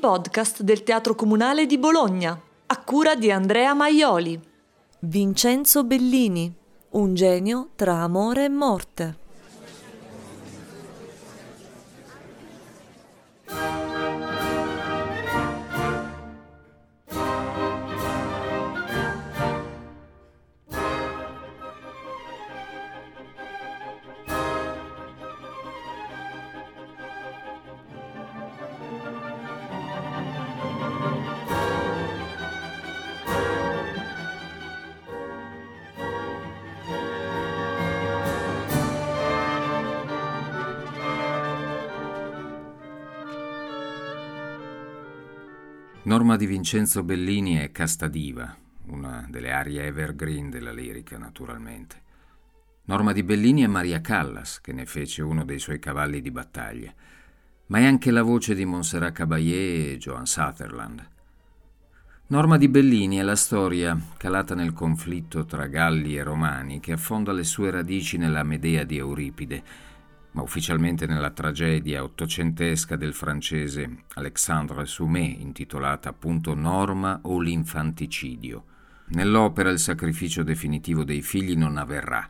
podcast del Teatro Comunale di Bologna, a cura di Andrea Maioli. Vincenzo Bellini, un genio tra amore e morte. Norma di Vincenzo Bellini è Casta Diva, una delle arie evergreen della lirica, naturalmente. Norma di Bellini è Maria Callas, che ne fece uno dei suoi cavalli di battaglia, ma è anche la voce di Montserrat Caballé e Joan Sutherland. Norma di Bellini è la storia calata nel conflitto tra Galli e Romani che affonda le sue radici nella Medea di Euripide, ma ufficialmente nella tragedia ottocentesca del francese Alexandre Soumet, intitolata appunto Norma o l'infanticidio. Nell'opera il sacrificio definitivo dei figli non avverrà,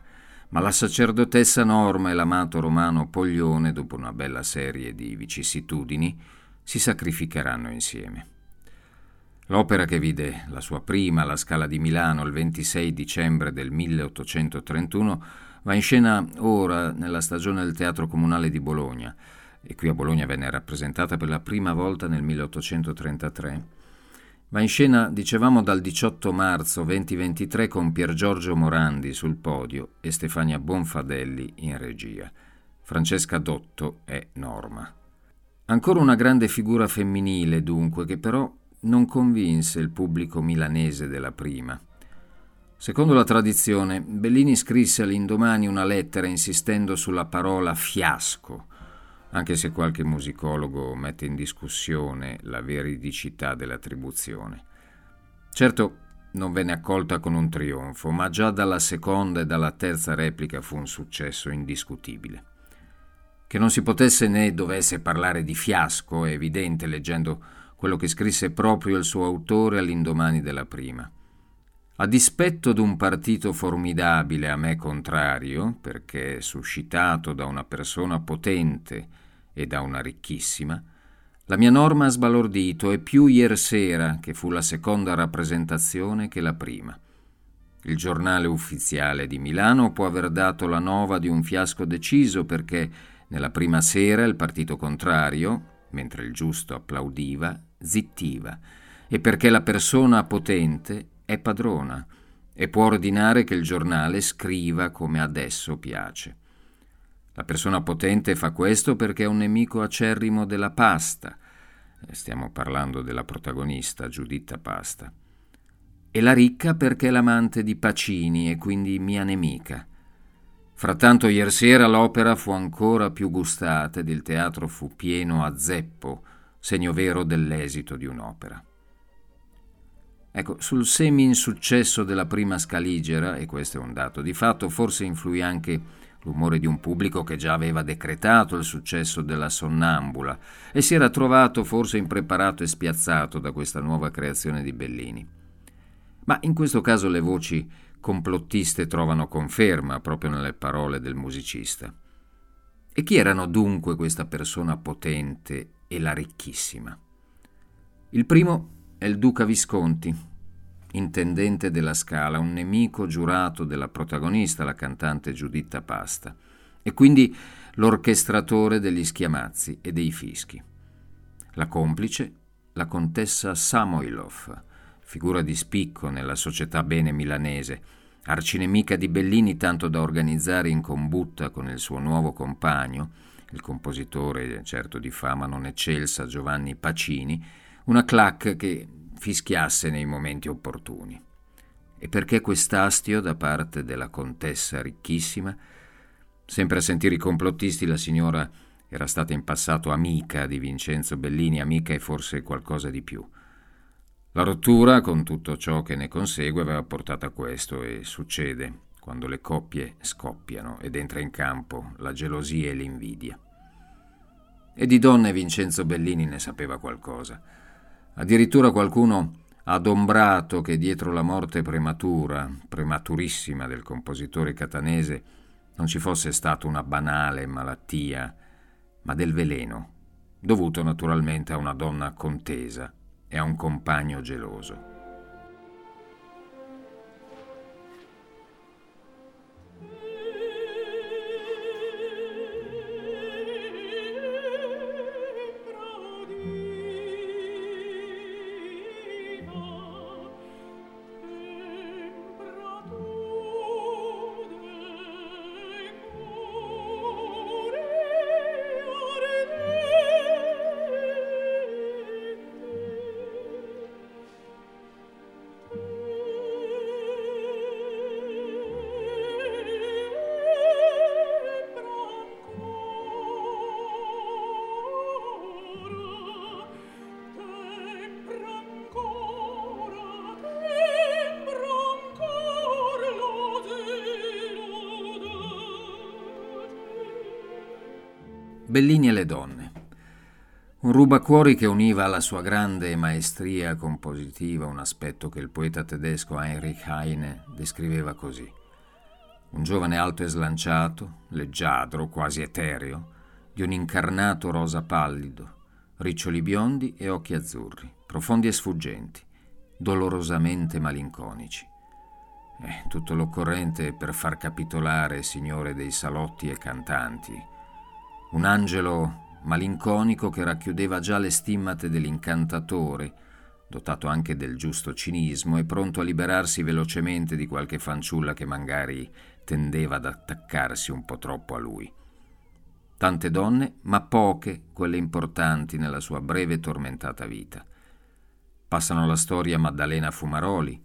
ma la sacerdotessa Norma e l'amato romano Poglione, dopo una bella serie di vicissitudini, si sacrificheranno insieme. L'opera che vide la sua prima alla Scala di Milano il 26 dicembre del 1831 Va in scena ora nella stagione del Teatro Comunale di Bologna e qui a Bologna venne rappresentata per la prima volta nel 1833. Va in scena, dicevamo, dal 18 marzo 2023 con Pier Giorgio Morandi sul podio e Stefania Bonfadelli in regia. Francesca Dotto è Norma. Ancora una grande figura femminile, dunque, che però non convinse il pubblico milanese della prima. Secondo la tradizione, Bellini scrisse all'indomani una lettera insistendo sulla parola fiasco, anche se qualche musicologo mette in discussione la veridicità dell'attribuzione. Certo, non venne accolta con un trionfo, ma già dalla seconda e dalla terza replica fu un successo indiscutibile. Che non si potesse né dovesse parlare di fiasco è evidente leggendo quello che scrisse proprio il suo autore all'indomani della prima. A dispetto d'un partito formidabile a me contrario, perché suscitato da una persona potente e da una ricchissima, la mia norma ha sbalordito e più sera, che fu la seconda rappresentazione, che la prima. Il giornale ufficiale di Milano può aver dato la nova di un fiasco deciso perché nella prima sera il partito contrario, mentre il giusto applaudiva, zittiva, e perché la persona potente è padrona e può ordinare che il giornale scriva come adesso piace. La persona potente fa questo perché è un nemico acerrimo della pasta. Eh, stiamo parlando della protagonista Giuditta Pasta. E la ricca perché è l'amante di Pacini e quindi mia nemica. Frattanto ieri sera l'opera fu ancora più gustata ed il teatro fu pieno a zeppo, segno vero dell'esito di un'opera. Ecco, sul semi-insuccesso della prima scaligera, e questo è un dato di fatto, forse influì anche l'umore di un pubblico che già aveva decretato il successo della sonnambula e si era trovato forse impreparato e spiazzato da questa nuova creazione di Bellini. Ma in questo caso le voci complottiste trovano conferma proprio nelle parole del musicista. E chi erano dunque questa persona potente e la ricchissima? Il primo è il duca Visconti, intendente della Scala, un nemico giurato della protagonista, la cantante Giuditta Pasta, e quindi l'orchestratore degli schiamazzi e dei fischi. La complice, la contessa Samoilov, figura di spicco nella società bene milanese, arcinemica di Bellini tanto da organizzare in combutta con il suo nuovo compagno, il compositore certo di fama non eccelsa Giovanni Pacini, una clac che fischiasse nei momenti opportuni. E perché quest'astio da parte della contessa ricchissima? Sempre a sentire i complottisti la signora era stata in passato amica di Vincenzo Bellini, amica e forse qualcosa di più. La rottura, con tutto ciò che ne consegue, aveva portato a questo e succede quando le coppie scoppiano ed entra in campo la gelosia e l'invidia. E di donne Vincenzo Bellini ne sapeva qualcosa. Addirittura qualcuno ha adombrato che dietro la morte prematura, prematurissima del compositore catanese, non ci fosse stata una banale malattia, ma del veleno, dovuto naturalmente a una donna contesa e a un compagno geloso. Bellini e le donne. Un rubacuori che univa alla sua grande maestria compositiva un aspetto che il poeta tedesco Heinrich Heine descriveva così. Un giovane alto e slanciato, leggiadro, quasi etereo, di un incarnato rosa pallido, riccioli biondi e occhi azzurri, profondi e sfuggenti, dolorosamente malinconici. Eh, tutto l'occorrente per far capitolare signore dei salotti e cantanti, un angelo malinconico che racchiudeva già le stimmate dell'incantatore, dotato anche del giusto cinismo e pronto a liberarsi velocemente di qualche fanciulla che magari tendeva ad attaccarsi un po' troppo a lui. Tante donne, ma poche quelle importanti nella sua breve e tormentata vita. Passano la storia Maddalena Fumaroli,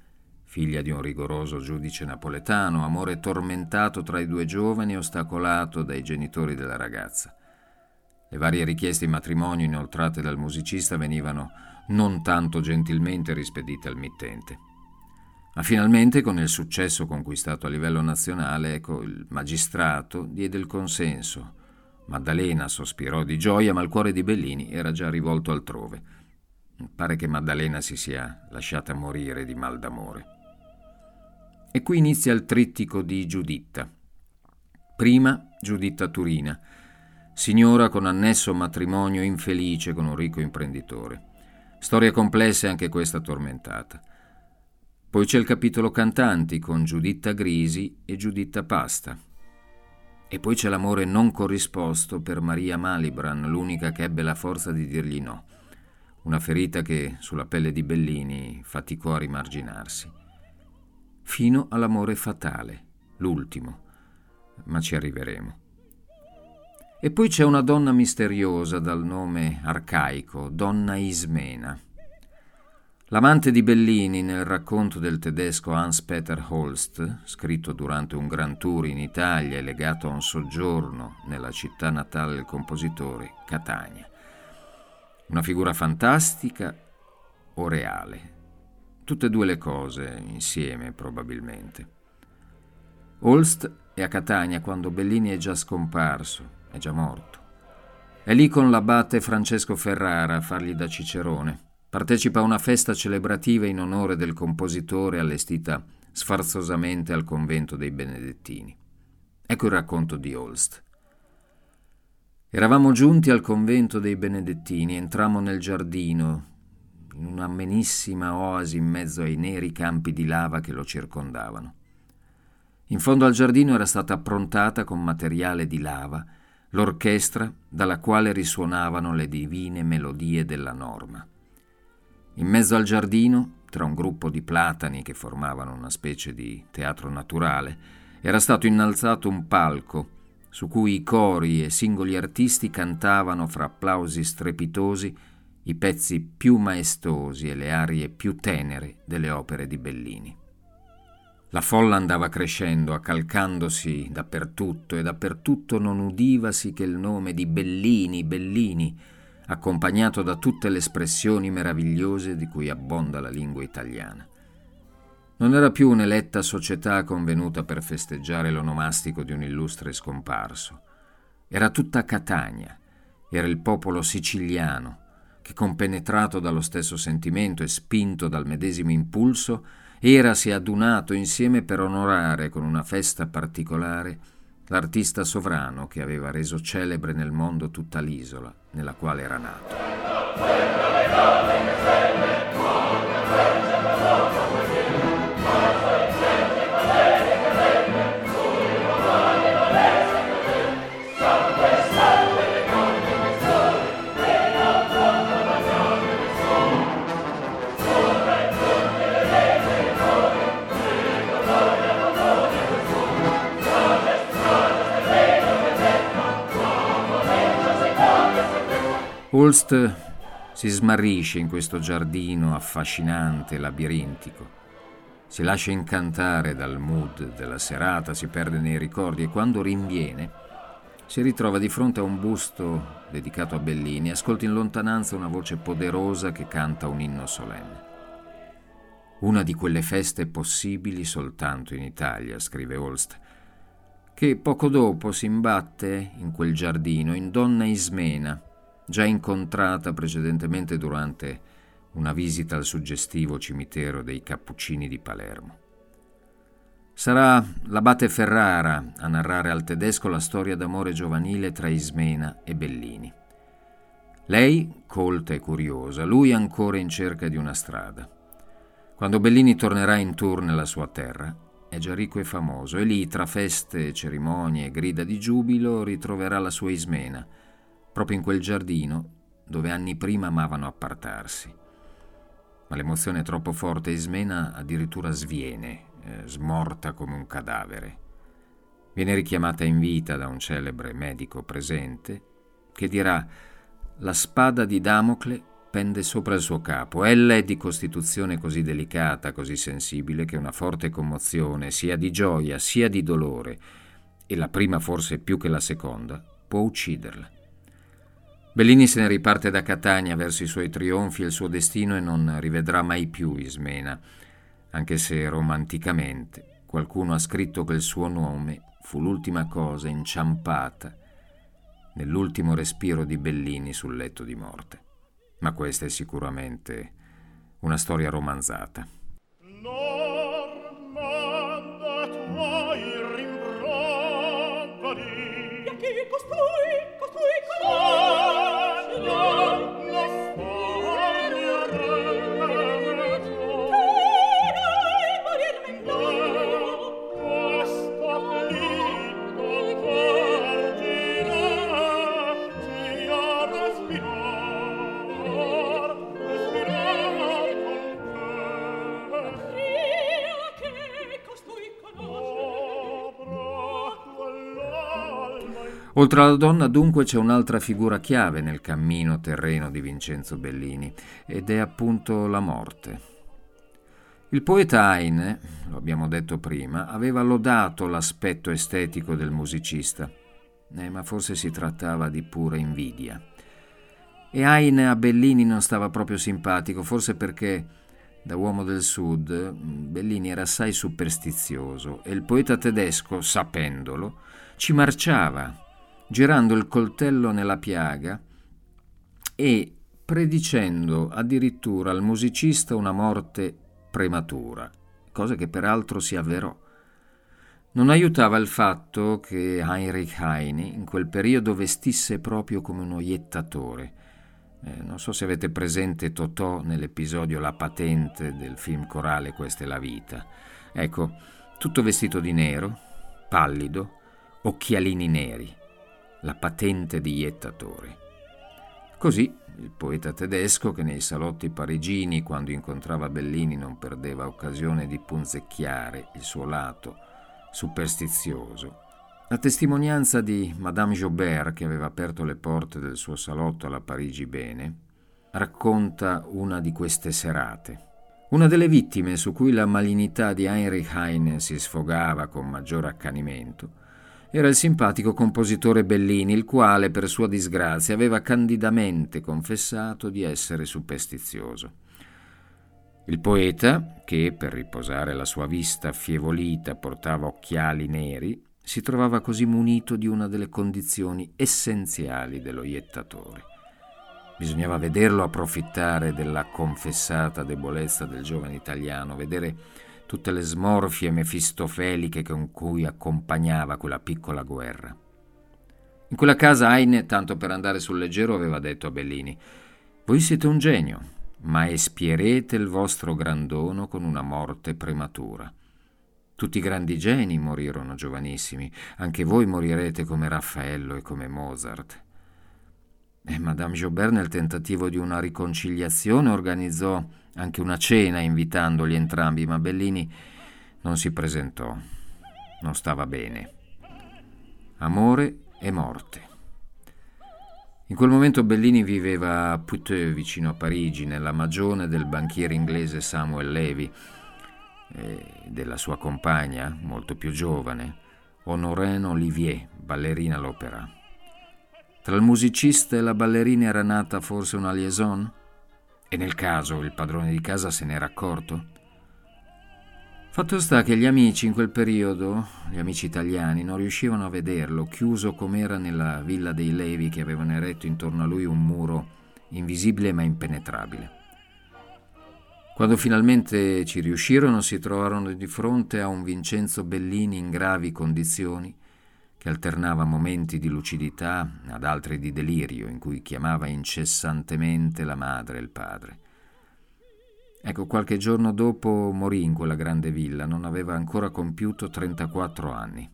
figlia di un rigoroso giudice napoletano, amore tormentato tra i due giovani e ostacolato dai genitori della ragazza. Le varie richieste di matrimonio inoltrate dal musicista venivano non tanto gentilmente rispedite al mittente. Ma finalmente, con il successo conquistato a livello nazionale, ecco, il magistrato diede il consenso. Maddalena sospirò di gioia, ma il cuore di Bellini era già rivolto altrove. Pare che Maddalena si sia lasciata morire di mal d'amore. E qui inizia il trittico di Giuditta. Prima Giuditta Turina, signora con annesso matrimonio infelice con un ricco imprenditore. Storia complessa e anche questa tormentata. Poi c'è il capitolo cantanti con Giuditta Grisi e Giuditta Pasta. E poi c'è l'amore non corrisposto per Maria Malibran, l'unica che ebbe la forza di dirgli no. Una ferita che sulla pelle di Bellini faticò a rimarginarsi. Fino all'amore fatale, l'ultimo. Ma ci arriveremo. E poi c'è una donna misteriosa dal nome arcaico, donna Ismena. L'amante di Bellini nel racconto del tedesco Hans-Peter Holst, scritto durante un gran tour in Italia e legato a un soggiorno nella città natale del compositore, Catania. Una figura fantastica o reale? Tutte e due le cose insieme, probabilmente. Holst è a Catania quando Bellini è già scomparso è già morto. È lì con l'abate Francesco Ferrara a fargli da cicerone. Partecipa a una festa celebrativa in onore del compositore allestita sfarzosamente al convento dei Benedettini. Ecco il racconto di Holst. Eravamo giunti al convento dei Benedettini, entrammo nel giardino, in un'amenissima oasi in mezzo ai neri campi di lava che lo circondavano. In fondo al giardino era stata approntata con materiale di lava l'orchestra dalla quale risuonavano le divine melodie della norma. In mezzo al giardino, tra un gruppo di platani che formavano una specie di teatro naturale, era stato innalzato un palco su cui i cori e singoli artisti cantavano fra applausi strepitosi i pezzi più maestosi e le arie più tenere delle opere di Bellini. La folla andava crescendo, accalcandosi dappertutto e dappertutto non udivasi che il nome di Bellini, Bellini, accompagnato da tutte le espressioni meravigliose di cui abbonda la lingua italiana. Non era più un'eletta società convenuta per festeggiare l'onomastico di un illustre scomparso. Era tutta Catania, Era il popolo siciliano, che compenetrato dallo stesso sentimento e spinto dal medesimo impulso, erasi adunato insieme per onorare con una festa particolare l'artista sovrano che aveva reso celebre nel mondo tutta l'isola nella quale era nato. Holst si smarrisce in questo giardino affascinante, labirintico. Si lascia incantare dal mood della serata, si perde nei ricordi e quando rinviene si ritrova di fronte a un busto dedicato a Bellini e ascolta in lontananza una voce poderosa che canta un inno solenne. Una di quelle feste possibili soltanto in Italia, scrive Holst, che poco dopo si imbatte in quel giardino in donna Ismena, già incontrata precedentemente durante una visita al suggestivo cimitero dei Cappuccini di Palermo. Sarà l'abate Ferrara a narrare al tedesco la storia d'amore giovanile tra Ismena e Bellini. Lei, colta e curiosa, lui ancora in cerca di una strada. Quando Bellini tornerà in tour nella sua terra, è già ricco e famoso, e lì, tra feste, cerimonie e grida di giubilo, ritroverà la sua Ismena, proprio in quel giardino dove anni prima amavano appartarsi. Ma l'emozione è troppo forte e Ismena addirittura sviene, eh, smorta come un cadavere. Viene richiamata in vita da un celebre medico presente che dirà la spada di Damocle pende sopra il suo capo. Ella è di costituzione così delicata, così sensibile, che una forte commozione, sia di gioia sia di dolore, e la prima forse più che la seconda, può ucciderla. Bellini se ne riparte da Catania verso i suoi trionfi e il suo destino e non rivedrà mai più Ismena, anche se romanticamente qualcuno ha scritto che il suo nome fu l'ultima cosa inciampata nell'ultimo respiro di Bellini sul letto di morte. Ma questa è sicuramente una storia romanzata. Oltre alla donna dunque c'è un'altra figura chiave nel cammino terreno di Vincenzo Bellini ed è appunto la morte. Il poeta Heine, lo abbiamo detto prima, aveva lodato l'aspetto estetico del musicista, eh, ma forse si trattava di pura invidia. E Heine a Bellini non stava proprio simpatico, forse perché da uomo del sud Bellini era assai superstizioso e il poeta tedesco, sapendolo, ci marciava girando il coltello nella piaga e predicendo addirittura al musicista una morte prematura, cosa che peraltro si avverò. Non aiutava il fatto che Heinrich Heine in quel periodo vestisse proprio come uno iettatore. Eh, non so se avete presente Totò nell'episodio La patente del film corale Questa è la vita. Ecco, tutto vestito di nero, pallido, occhialini neri la patente di iettatore. Così il poeta tedesco, che nei salotti parigini, quando incontrava Bellini, non perdeva occasione di punzecchiare il suo lato superstizioso, la testimonianza di Madame Jobert, che aveva aperto le porte del suo salotto alla Parigi Bene, racconta una di queste serate. Una delle vittime su cui la malignità di Heinrich Heine si sfogava con maggior accanimento era il simpatico compositore Bellini, il quale, per sua disgrazia, aveva candidamente confessato di essere superstizioso. Il poeta, che per riposare la sua vista affievolita portava occhiali neri, si trovava così munito di una delle condizioni essenziali dello iettatore. Bisognava vederlo approfittare della confessata debolezza del giovane italiano, vedere tutte le smorfie mefistofelicche con cui accompagnava quella piccola guerra. In quella casa Heine, tanto per andare sul leggero, aveva detto a Bellini: Voi siete un genio, ma espierete il vostro grandono con una morte prematura. Tutti i grandi geni morirono giovanissimi, anche voi morirete come Raffaello e come Mozart. E Madame Joubert, nel tentativo di una riconciliazione, organizzò anche una cena invitandoli entrambi, ma Bellini non si presentò, non stava bene. Amore e morte. In quel momento Bellini viveva a Puteaux, vicino a Parigi, nella magione del banchiere inglese Samuel Levy, e della sua compagna, molto più giovane, Honorine Olivier, ballerina all'opera. Tra il musicista e la ballerina era nata forse una liaison? E nel caso il padrone di casa se n'era accorto? Fatto sta che gli amici in quel periodo, gli amici italiani, non riuscivano a vederlo, chiuso com'era nella villa dei Levi che avevano eretto intorno a lui un muro invisibile ma impenetrabile. Quando finalmente ci riuscirono si trovarono di fronte a un Vincenzo Bellini in gravi condizioni, che alternava momenti di lucidità ad altri di delirio, in cui chiamava incessantemente la madre e il padre. Ecco, qualche giorno dopo morì in quella grande villa, non aveva ancora compiuto 34 anni.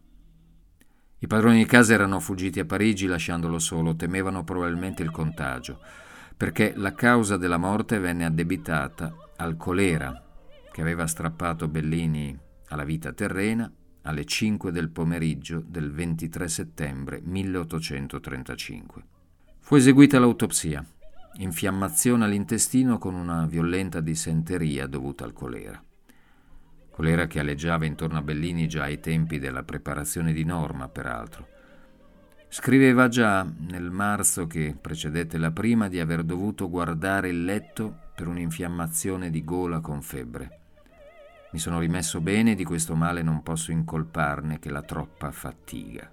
I padroni di casa erano fuggiti a Parigi lasciandolo solo, temevano probabilmente il contagio, perché la causa della morte venne addebitata al colera che aveva strappato Bellini alla vita terrena alle 5 del pomeriggio del 23 settembre 1835. Fu eseguita l'autopsia, infiammazione all'intestino con una violenta dissenteria dovuta al colera. Colera che aleggiava intorno a Bellini già ai tempi della preparazione di Norma, peraltro. Scriveva già nel marzo che precedette la prima di aver dovuto guardare il letto per un'infiammazione di gola con febbre. Mi sono rimesso bene e di questo male non posso incolparne che la troppa fatica.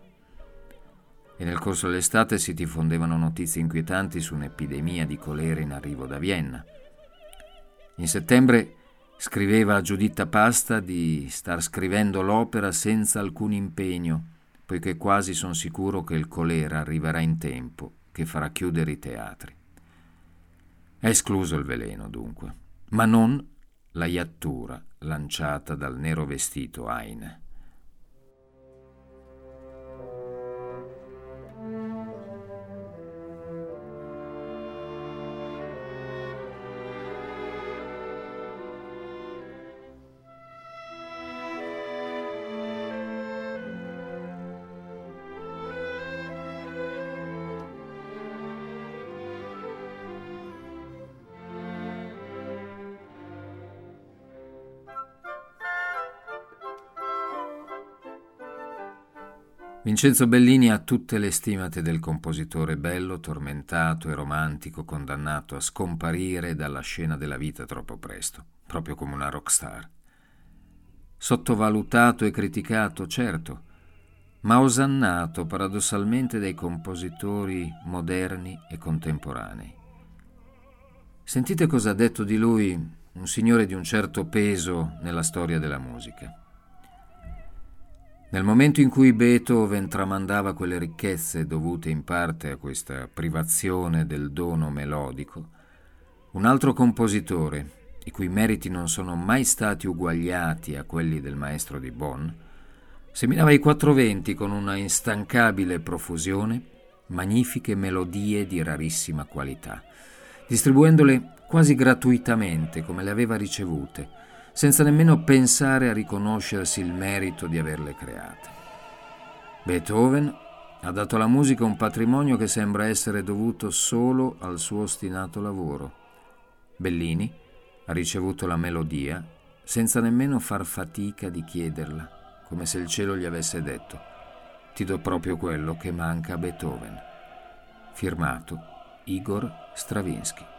E nel corso dell'estate si diffondevano notizie inquietanti su un'epidemia di colera in arrivo da Vienna. In settembre scriveva a Giuditta Pasta di star scrivendo l'opera senza alcun impegno, poiché quasi sono sicuro che il colera arriverà in tempo, che farà chiudere i teatri. È escluso il veleno, dunque, ma non la iattura lanciata dal nero vestito Aine. Vincenzo Bellini ha tutte le stimate del compositore bello, tormentato e romantico, condannato a scomparire dalla scena della vita troppo presto, proprio come una rockstar. Sottovalutato e criticato, certo, ma osannato paradossalmente dai compositori moderni e contemporanei. Sentite cosa ha detto di lui un signore di un certo peso nella storia della musica. Nel momento in cui Beethoven tramandava quelle ricchezze dovute in parte a questa privazione del dono melodico, un altro compositore, i cui meriti non sono mai stati uguagliati a quelli del maestro di Bonn, seminava i quattro venti con una instancabile profusione, magnifiche melodie di rarissima qualità, distribuendole quasi gratuitamente come le aveva ricevute, senza nemmeno pensare a riconoscersi il merito di averle create. Beethoven ha dato alla musica un patrimonio che sembra essere dovuto solo al suo ostinato lavoro. Bellini ha ricevuto la melodia senza nemmeno far fatica di chiederla, come se il cielo gli avesse detto ti do proprio quello che manca a Beethoven. Firmato Igor Stravinsky.